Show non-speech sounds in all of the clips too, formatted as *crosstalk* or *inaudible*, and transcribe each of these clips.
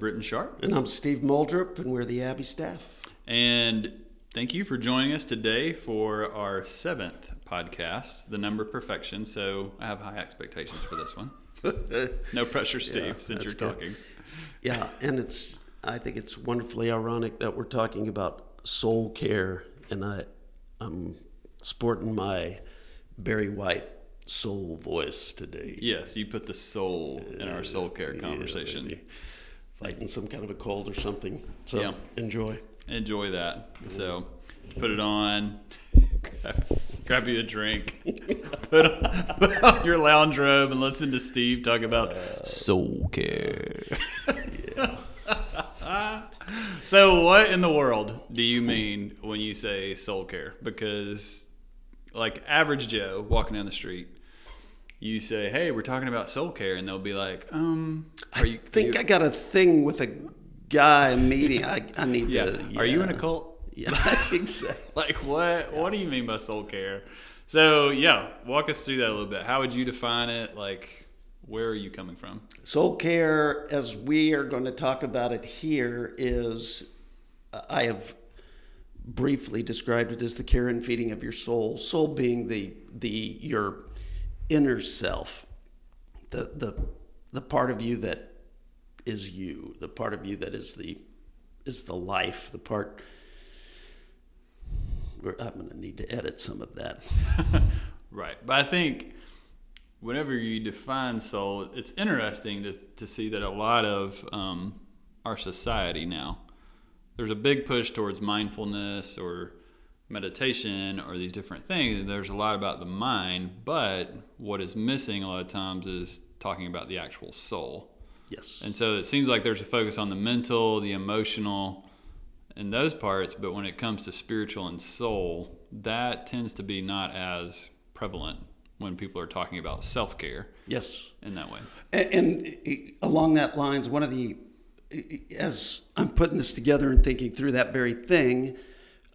Britton Sharp. And I'm Steve Muldrup, and we're the Abbey staff. And thank you for joining us today for our seventh podcast, The Number Perfection. So I have high expectations for this one. *laughs* no pressure, Steve, yeah, since you're good. talking. Yeah, and it's I think it's wonderfully ironic that we're talking about soul care, and I, I'm sporting my Barry White soul voice today. Yes, you put the soul in our soul care conversation. Yeah, fighting some kind of a cold or something. So yeah. enjoy. Enjoy that. So put it on. Grab, grab you a drink. *laughs* put, on, put on your lounge robe and listen to Steve talk about uh, soul care. yeah. *laughs* so, what in the world do you mean when you say soul care? Because, like, average Joe walking down the street, you say, "Hey, we're talking about soul care," and they'll be like, "Um, are you?" I think you, I got a thing with a guy meeting. I, I need yeah. to. Yeah. Are you in a cult? Yeah, *laughs* exactly. like what? What do you mean by soul care? So yeah, walk us through that a little bit. How would you define it? Like, where are you coming from? Soul care, as we are going to talk about it here, is uh, I have briefly described it as the care and feeding of your soul. Soul being the the your inner self, the the the part of you that is you, the part of you that is the is the life, the part. I'm going to need to edit some of that. *laughs* right, but I think whenever you define soul, it's interesting to to see that a lot of um, our society now there's a big push towards mindfulness or meditation or these different things. There's a lot about the mind, but what is missing a lot of times is talking about the actual soul. Yes. And so it seems like there's a focus on the mental, the emotional, and those parts, but when it comes to spiritual and soul, that tends to be not as prevalent when people are talking about self care. Yes. In that way. And, and, along that lines, one of the, as I'm putting this together and thinking through that very thing,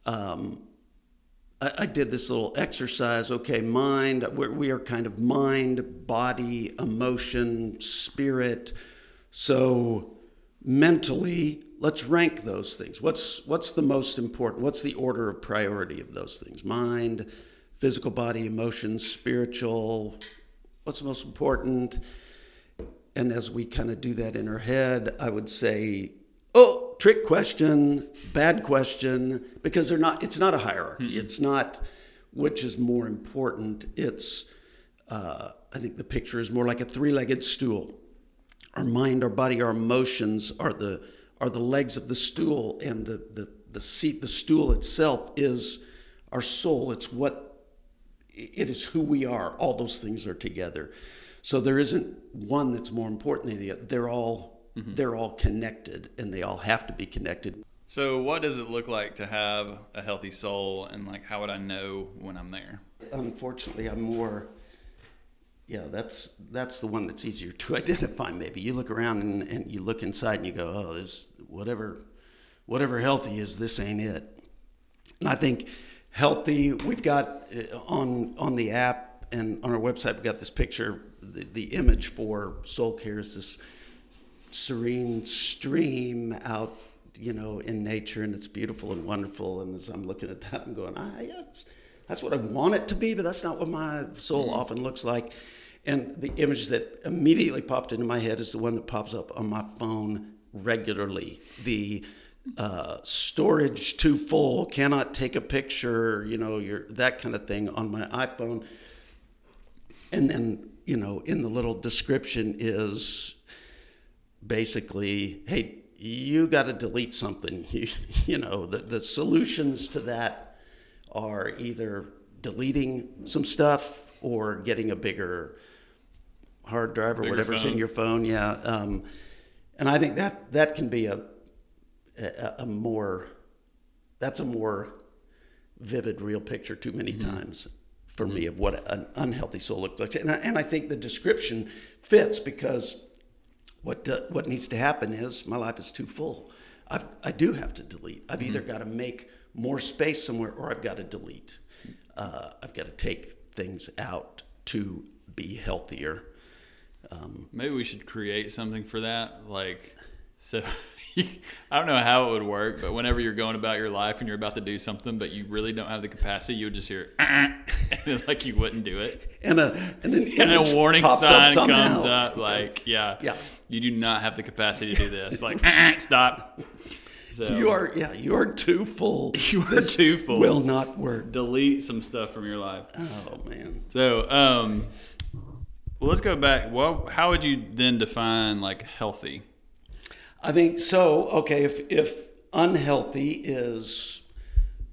um, I, I did this little exercise. Okay, mind, we're, we are kind of mind, body, emotion, spirit. So mentally, let's rank those things. What's what's the most important? What's the order of priority of those things? Mind, physical body, emotions, spiritual. What's the most important? And as we kind of do that in our head, I would say, oh, trick question, bad question, because they're not. It's not a hierarchy. Mm-hmm. It's not which is more important. It's uh, I think the picture is more like a three-legged stool. Our mind, our body, our emotions are the are the legs of the stool, and the the the seat, the stool itself is our soul. It's what it is who we are. All those things are together. So there isn't one that's more important than the other. They're all Mm-hmm. They're all connected and they all have to be connected. So, what does it look like to have a healthy soul, and like, how would I know when I'm there? Unfortunately, I'm more. Yeah, that's that's the one that's easier to *laughs* identify. Maybe you look around and, and you look inside and you go, "Oh, this whatever, whatever healthy is, this ain't it." And I think healthy. We've got uh, on on the app and on our website. We've got this picture. The, the image for soul care is this serene stream out, you know, in nature, and it's beautiful and wonderful. And as I'm looking at that, I'm going, ah, yeah, that's what I want it to be, but that's not what my soul mm-hmm. often looks like. And the image that immediately popped into my head is the one that pops up on my phone regularly. The uh, storage too full, cannot take a picture, you know, your that kind of thing on my iPhone. And then, you know, in the little description is basically, hey, you got to delete something. *laughs* You, you know, the, the solutions to that are either deleting some stuff or getting a bigger hard drive or bigger whatever's phone. in your phone. Yeah. Um, and I think that that can be a, a, a, more, that's a more vivid, real picture too many mm-hmm. times for mm-hmm. me of what an unhealthy soul looks like. And I, and I think the description fits because what, uh, what needs to happen is my life is too full. I've, I do have to delete. I've either mm-hmm. got to make more space somewhere or I've got to delete. Uh, I've got to take things out to be healthier. Um, Maybe we should create something for that. Like, so *laughs* I don't know how it would work, but whenever you're going about your life and you're about to do something, but you really don't have the capacity, you would just hear, *laughs* like you wouldn't do it. and a and, an And a warning pops up sign comes up, like, yeah, Yeah. you do not have the capacity to do *laughs* this. Like, stop. So, You are yeah, you are too full. you are too full. Will not work. delete some stuff from your life. Oh man. So, um, well, let's go back. Well, how would you then define like healthy? I think so. Okay, if if unhealthy is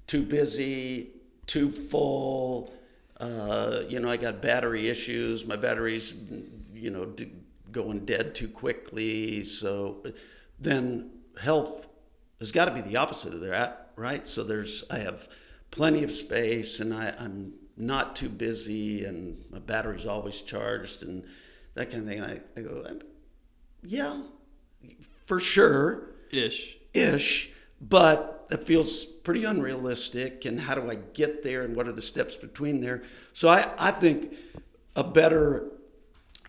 too busy, too full, uh, you know, I got battery issues. My batteries, you know, d- going dead too quickly. So then health has got to be the opposite of that, right? So there's I have plenty of space, and I, I'm not too busy, and my battery's always charged, and that kind of thing. I, I go, yeah, for sure Ish. ish, but that feels pretty unrealistic. And how do I get there? And what are the steps between there? So I, I think a better,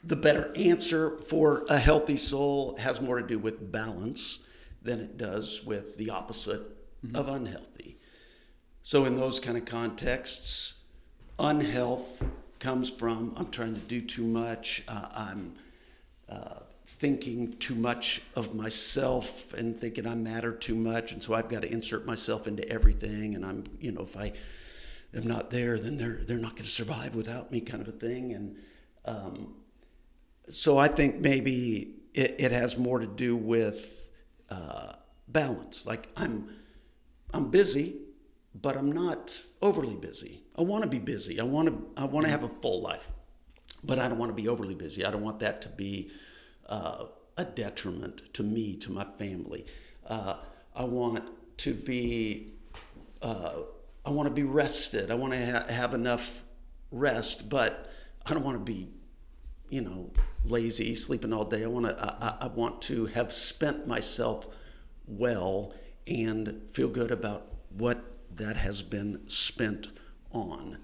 the better answer for a healthy soul has more to do with balance than it does with the opposite of unhealthy. So in those kind of contexts, unhealth comes from I'm trying to do too much. Uh, I'm uh, thinking too much of myself and thinking I matter too much, and so I've got to insert myself into everything. And I'm, you know, if I am not there, then they're they're not going to survive without me, kind of a thing. And um, so I think maybe it, it has more to do with uh, balance. Like I'm I'm busy, but I'm not overly busy. I want to be busy. I want to I want to have a full life, but I don't want to be overly busy. I don't want that to be uh, a detriment to me, to my family. Uh, I want to be uh, I want to be rested. I want to ha- have enough rest, but I don't want to be you know lazy, sleeping all day. I want to I, I- want to have spent myself well and feel good about what that has been spent on.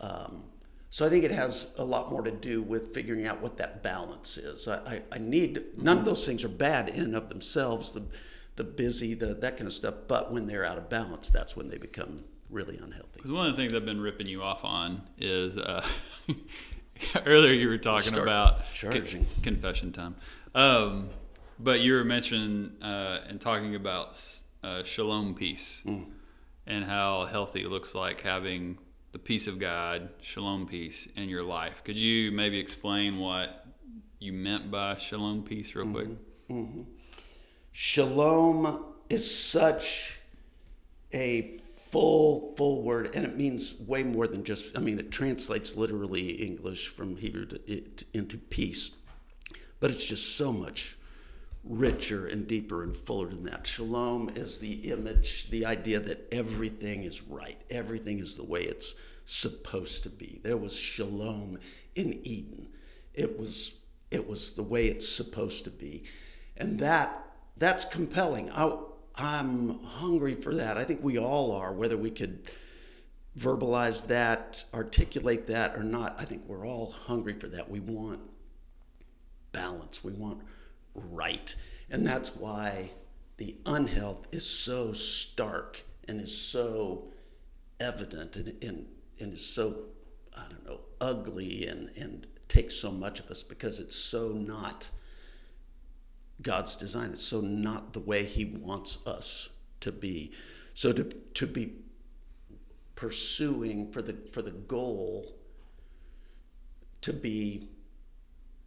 Um, so I think it has a lot more to do with figuring out what that balance is. I, I, I need none of those things are bad in and of themselves. The the busy, the that kind of stuff. But when they're out of balance, that's when they become really unhealthy. Because one of the things I've been ripping you off on is uh, *laughs* earlier you were talking Start about charging. confession time, um, but you were mentioning uh, and talking about uh, shalom peace Mm. and how healthy it looks like having the peace of God, shalom peace in your life. Could you maybe explain what you meant by shalom peace, real quick? Mm-hmm. Shalom is such a full, full word, and it means way more than just. I mean, it translates literally English from Hebrew to, into peace, but it's just so much richer and deeper and fuller than that. Shalom is the image, the idea that everything is right, everything is the way it's supposed to be. There was shalom in Eden. It was it was the way it's supposed to be, and that that's compelling. I, I'm hungry for that. I think we all are, whether we could verbalize that, articulate that or not. I think we're all hungry for that. We want balance. We want right. And that's why the unhealth is so stark and is so evident and, and, and is so, I don't know, ugly and, and takes so much of us because it's so not God's design. It's so not the way He wants us to be. So to, to be pursuing for the for the goal to be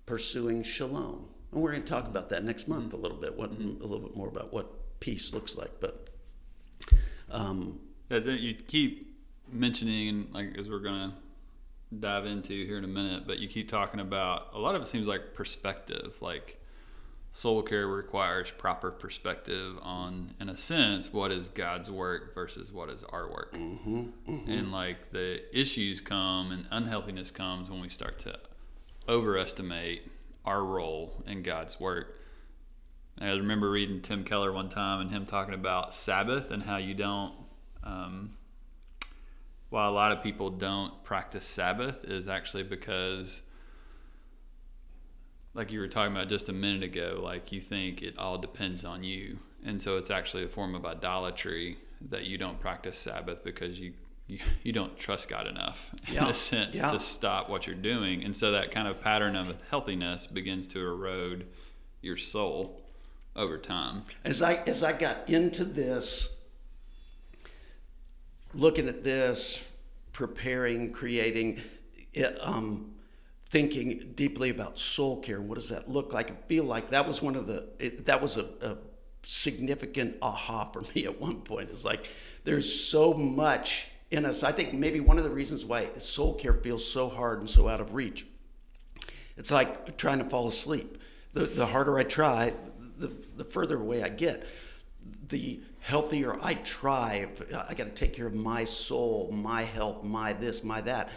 pursuing shalom. And we're going to talk about that next month a little bit, what mm-hmm. a little bit more about what peace looks like. But um, Yeah, you keep mentioning, like as we're gonna dive into here in a minute, but you keep talking about a lot of it seems like perspective. Like soul care requires proper perspective on, in a sense, what is God's work versus what is our work. Mm-hmm, mm-hmm. And like the issues come and unhealthiness comes when we start to overestimate our role in God's work. I remember reading Tim Keller one time and him talking about Sabbath and how you don't, um, a lot of people don't practice Sabbath, is actually because like you were talking about just a minute ago, like you think it all depends on you. And so it's actually a form of idolatry that you don't practice Sabbath because you you, you don't trust God enough Yeah. *laughs* in a sense Yeah. to stop what you're doing. And so that kind of pattern of healthiness begins to erode your soul over time. As I as I got into this, looking at this, preparing, creating, it, um, thinking deeply about soul care. What does that look like? I feel like that was one of the it, that was a, a significant aha for *laughs* me at one point. It's like there's so much in us. I think maybe one of the reasons why soul care feels so hard and so out of reach. It's like trying to fall asleep. The, the harder I try, the, the further away I get. The healthier I try, I got to take care of my soul, my health, my this, my that.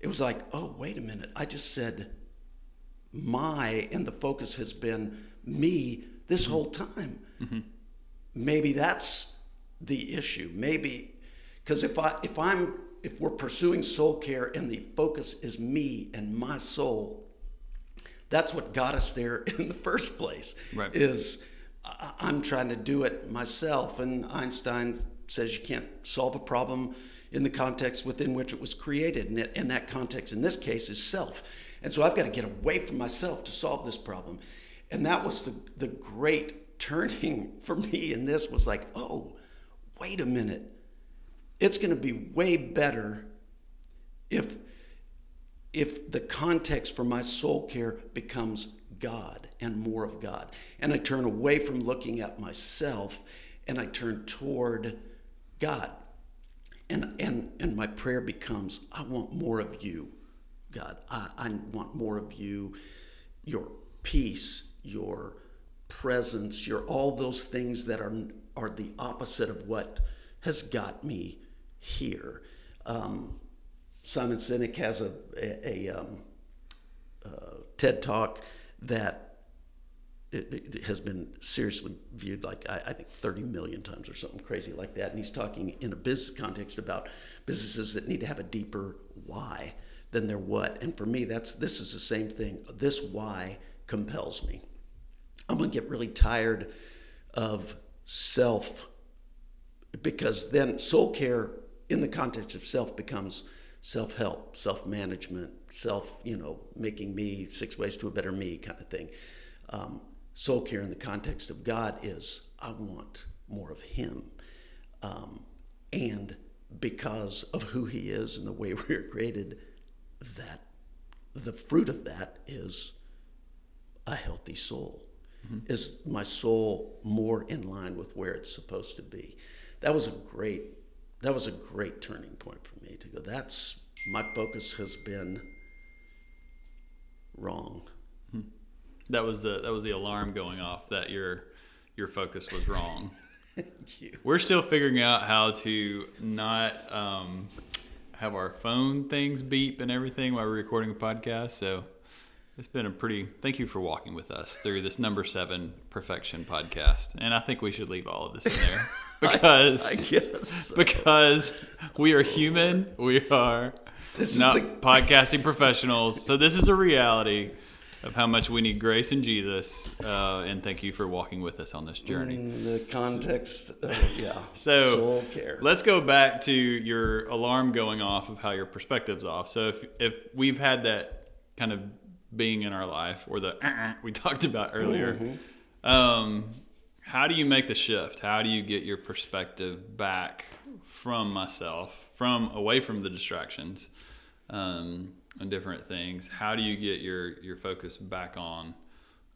It was like, oh, wait a minute. I just said my, and the focus has been me this mm-hmm. whole time. Mm-hmm. Maybe that's the issue. Maybe because if I if I'm if we're pursuing soul care and the focus is me and my soul, that's what got us there *laughs* in the first place. Right. Is I'm trying to do it myself, and Einstein says you can't solve a problem in the context within which it was created, and, it, and that context in this case is self. And so I've got to get away from myself to solve this problem, and that was the the great turning *laughs* for me in this was like, oh, wait a minute, it's going to be way better if if the context for my soul care becomes God and more of God, and I turn away from looking at myself and I turn toward God, and and and my prayer becomes, I want more of you, God. I, I want more of you, your peace, your presence, your all those things that are are the opposite of what has got me here. Um, Simon Sinek has a a, a um, uh, TED talk that it, it has been seriously viewed like I, I think 30 million times or something crazy like that. And he's talking in a business context about businesses that need to have a deeper why than their what. And for me, that's this is the same thing. This why compels me. I'm gonna get really tired of self because then soul care in the context of self becomes self-help self-management self you know making me six ways to a better me kind of thing. Um, soul care in the context of god is i want more of him. Um, and because of who he is and the way *laughs* we're created that the fruit of that is a healthy soul. Is my soul more in line with where it's supposed to be? That was a great that was a great turning point for me to go that's my focus has been wrong That was the that was the alarm going off that your your focus was wrong. *laughs* Thank you. We're still figuring out how to not um, have our phone things beep and everything while we're recording a podcast. So it's been a pretty. Thank you for walking with us through this number seven perfection podcast, and I think we should leave all of this in there *laughs* *laughs* because I guess because we are human. We are This is not the- *laughs* podcasting professionals. So this is a reality of how much we need grace in Jesus. Uh, and thank you for walking with us on this journey. in the context of, yeah *laughs* So soul care let's go back to your alarm going off of how your perspective's off. So if if we've had that kind of being in our life or the uh-uh we talked about earlier, um, how do you make the shift? How do you get your perspective back from myself, from away from the distractions um, and different things? How do you get your your focus back on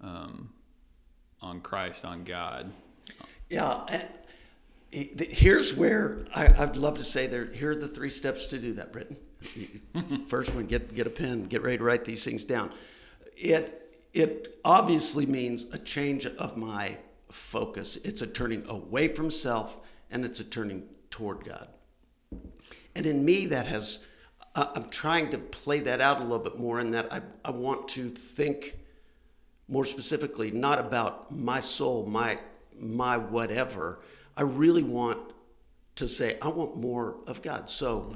um, on Christ, on God? Yeah, here's where I, I'd love to say there. Here are the three steps to do that, Britton. *laughs* First one, get get a pen, get ready to write these things down. It it obviously means a change of my focus. It's a turning away from self, and it's a turning toward God. And in me, that has I- I'm trying to play that out a little bit more. In that I I want to think more specifically not about my soul my my whatever i really want to say i want more of god so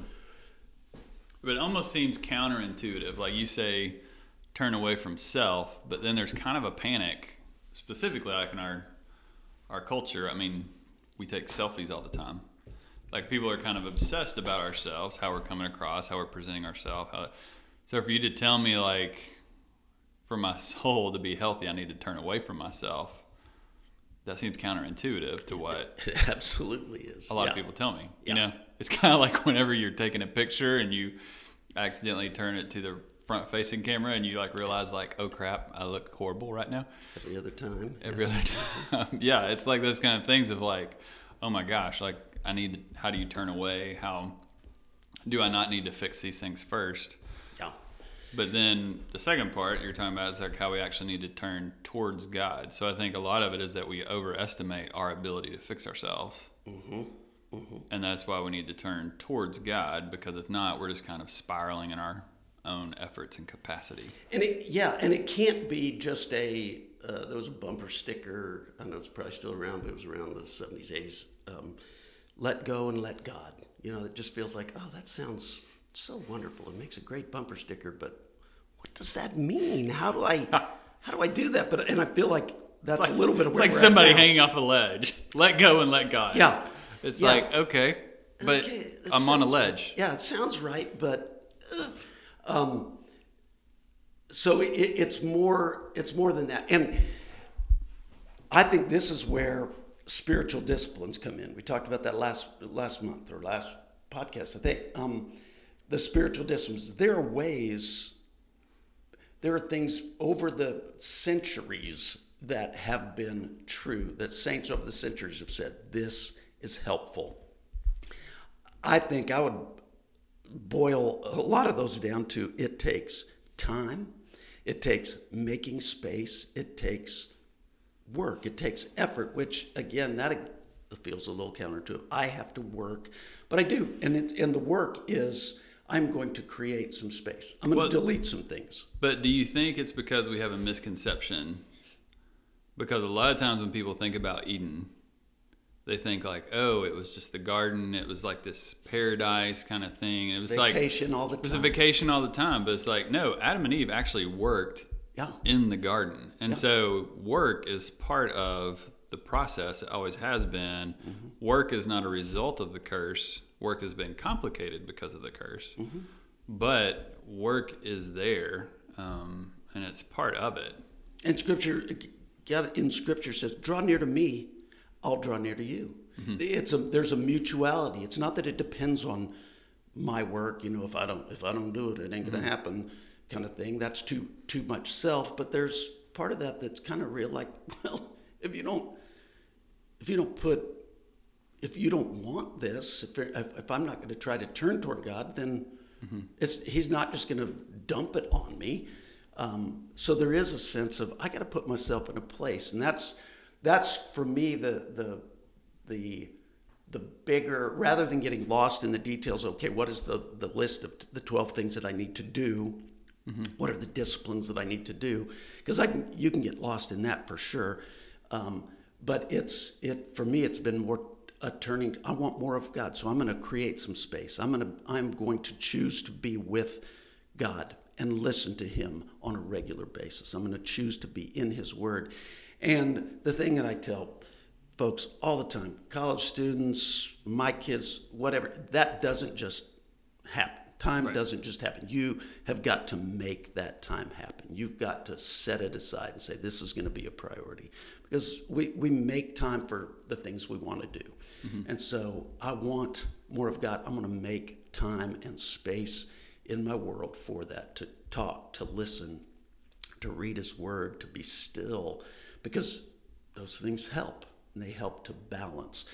But it almost seems counterintuitive. Like you say, turn away from self, but then there's kind of a panic, specifically like in our our culture. I mean, we take selfies all the time. Like people are kind of obsessed about ourselves, how we're coming across, how we're presenting ourselves. How, so for you to tell me like, for my *laughs* soul to be healthy, I need to turn away from myself. That seems counterintuitive to what *laughs* It absolutely is. a lot Yeah. of people tell me. Yeah. You know, it's *laughs* kind of like whenever you're taking a picture and you accidentally turn it to the front facing camera and you like realize like, oh crap, I look horrible right now. Every other time. Every yes. other time. *laughs* yeah, it's like those kind of things of like, oh my gosh, like I need, how do you turn away? How do I not need to fix these things first? Yeah. But then the second part you're talking about is like how we actually need to turn towards God. So I think a lot of it is that we overestimate our ability to fix ourselves. Mm-hmm, mm-hmm. And that's why we need to turn towards God because if not, we're just kind of spiraling in our own efforts and capacity. And it, yeah, and it can't be just a. Uh, there was a bumper sticker. I know it's probably still around, but it was around the seventies, eighties. Um, let go and let God. You know, it just feels like, oh, that sounds so wonderful. It makes a great bumper sticker, but what does that mean? How do I, *laughs* how do I do that? But and I feel like that's like, a little bit of It's like somebody hanging off a ledge. Let go and let God. Yeah. It's Yeah. like, okay, but Okay, I'm on a ledge. Yeah, it sounds right, but uh, um, so it, it's more it's more than that, and I think this is where spiritual disciplines come in. We talked about that last last month or last podcast, I think. Um, the spiritual disciplines. There are ways. There are things over the centuries that have been true. That saints over the centuries have said this is helpful. I think I would boil a lot of those down to it takes time, it takes making space, it takes work, it takes effort, which again, that feels a little counter to I have to work, but I do. And, it, and the work is I'm going to create some space, I'm going Well- to delete some things. But do you think it's because we have a misconception? Because a lot of times when people think about Eden, they think like, oh, it was just the garden. It was like this paradise kind of thing. It was like Vacation all the it was a vacation all the time. But it's like, no, Adam and Eve actually worked Yeah. in the garden, and so work is part of the process. It always has been. Mm-hmm. Work is not a result of the curse. Work has been complicated because of the curse, Mm-hmm. but work is there, um, and it's part of it. And scripture, God in scripture says, "Draw near to me, I'll draw near to you." Mm-hmm. It's a there's a mutuality. It's not that it depends on my work. You know, if I don't if I don't do it, it ain't gonna mm-hmm. happen, kind of thing. That's too too much self. But there's part of that that's kind of real. Like, *laughs* well, if you don't if you don't put if you don't want this, if, if, if I'm not going to try to turn toward God, then mm-hmm. it's He's not just going to dump it on me. Um, so there is a sense of I got to put myself in a place, and that's that's for me the the the the bigger rather than getting lost in the details. Okay, what is the the list of the twelve things that I need to do? What are the disciplines that I need to do? Because I can, you can get lost in that for sure. Um, but it's it for me. It's been more a turning. I want more of God, so I'm going to create some space. I'm going to I'm going to choose to be with God and listen to Him on a regular basis. I'm going to choose to be in His Word. And the thing that I tell folks all the time, college students, my kids, whatever, that doesn't just happen. Time Right. doesn't just happen. You have got to make that time happen. You've got to set it aside and say, this is going to be a priority. Because we, we make time for the things we want to do. Mm-hmm. And so I want more of God. I'm going to make time and space in my world for that to talk, to listen, to read His Word, to be still, because those things help and they help to balance.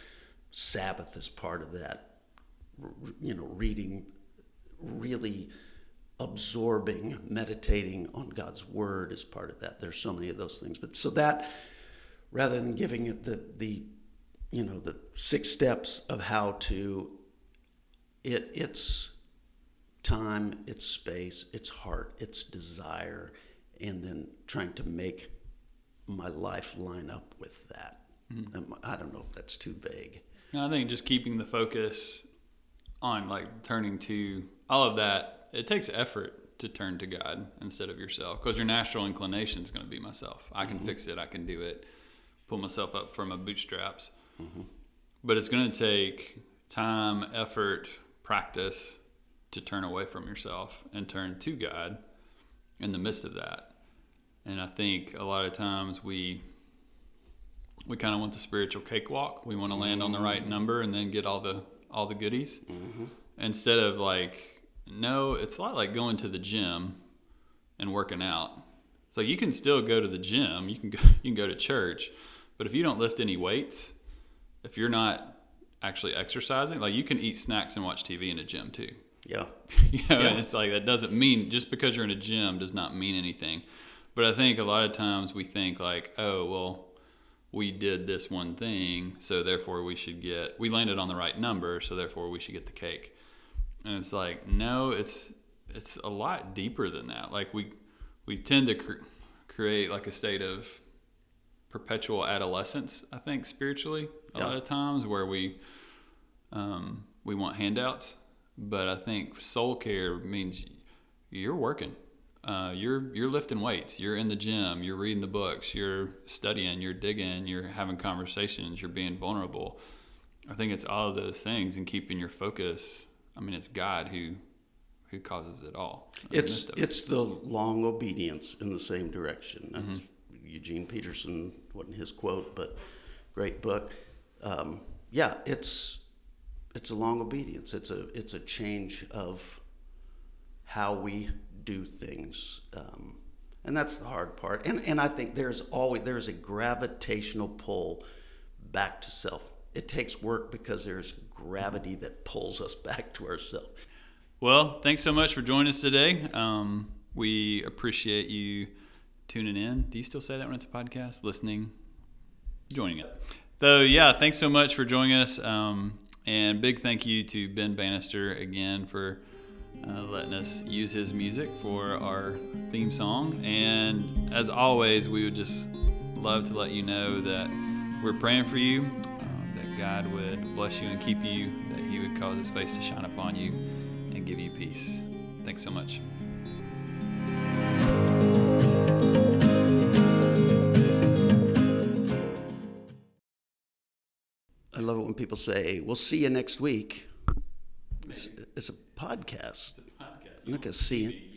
Sabbath is part of that. You know, reading, really absorbing, meditating on God's Word is part of that. There's so many of those things, but so that rather than giving it the the you know the six steps of how to it it's time, it's space, it's heart, it's desire, and then trying to make my life line up with that. Um, I don't know if that's too vague. I think just keeping the focus on like turning to all of that, it takes effort to turn to God instead of yourself because your natural inclination is going to be myself. I can fix it. I can do it. Pull myself up from my bootstraps. But it's going to take time, effort, practice to turn away from yourself and turn to God in the midst of that. And I think a lot of times we we kind of want the spiritual cakewalk. We want to land on the right mm. number and then get all the all the goodies mm-hmm. instead of like no. It's a lot like going to the gym and working out. So you can still go to the gym. You can go, *laughs* you can go to church, but if you don't lift any weights, if you're not actually exercising, like you can eat snacks and watch TV in a gym too. Yeah. *laughs* You know, Yeah. and it's like that doesn't mean just because you're in a gym does not mean anything. But I think a lot of times we think like, oh well, we did this one thing, so therefore we should get we landed on the right number, so therefore we should get the cake. And it's like, no, it's it's a lot deeper than that. Like we we tend to cr- create like a state of perpetual adolescence. I think spiritually a Yeah. lot of times where we um, we want handouts, but I think soul care means you're working. Uh, you're you're lifting weights. You're in the gym. You're reading the books. You're studying. You're digging. You're having conversations. You're being vulnerable. I think it's all of those things and keeping your focus. I mean, it's God who who causes it all. the It's midst of it. it's the long obedience in the same direction. That's Mm-hmm. Eugene Peterson wasn't his quote, but great book. Um, yeah, it's it's a long obedience. It's a it's a change of how we do things, um, and that's the hard part. And and I think there's always there's a gravitational pull back to self. It takes work because there's gravity that pulls us *laughs* back to ourselves. Well, thanks so much for joining us today. Um, we appreciate you tuning in. Do you still say that when it's a podcast? Listening, joining it. So, yeah, thanks so much for joining us. Um, and big thank you to Ben Bannister again for uh, letting us use his music for our theme song. And as always, we would just love to let you know that we're praying for you, uh, that God would bless you and keep you, that He would cause His face to shine upon you and give you peace. Thanks so much. I love it when people say, "We'll see you next week." It's, it's a podcast. podcast Look at see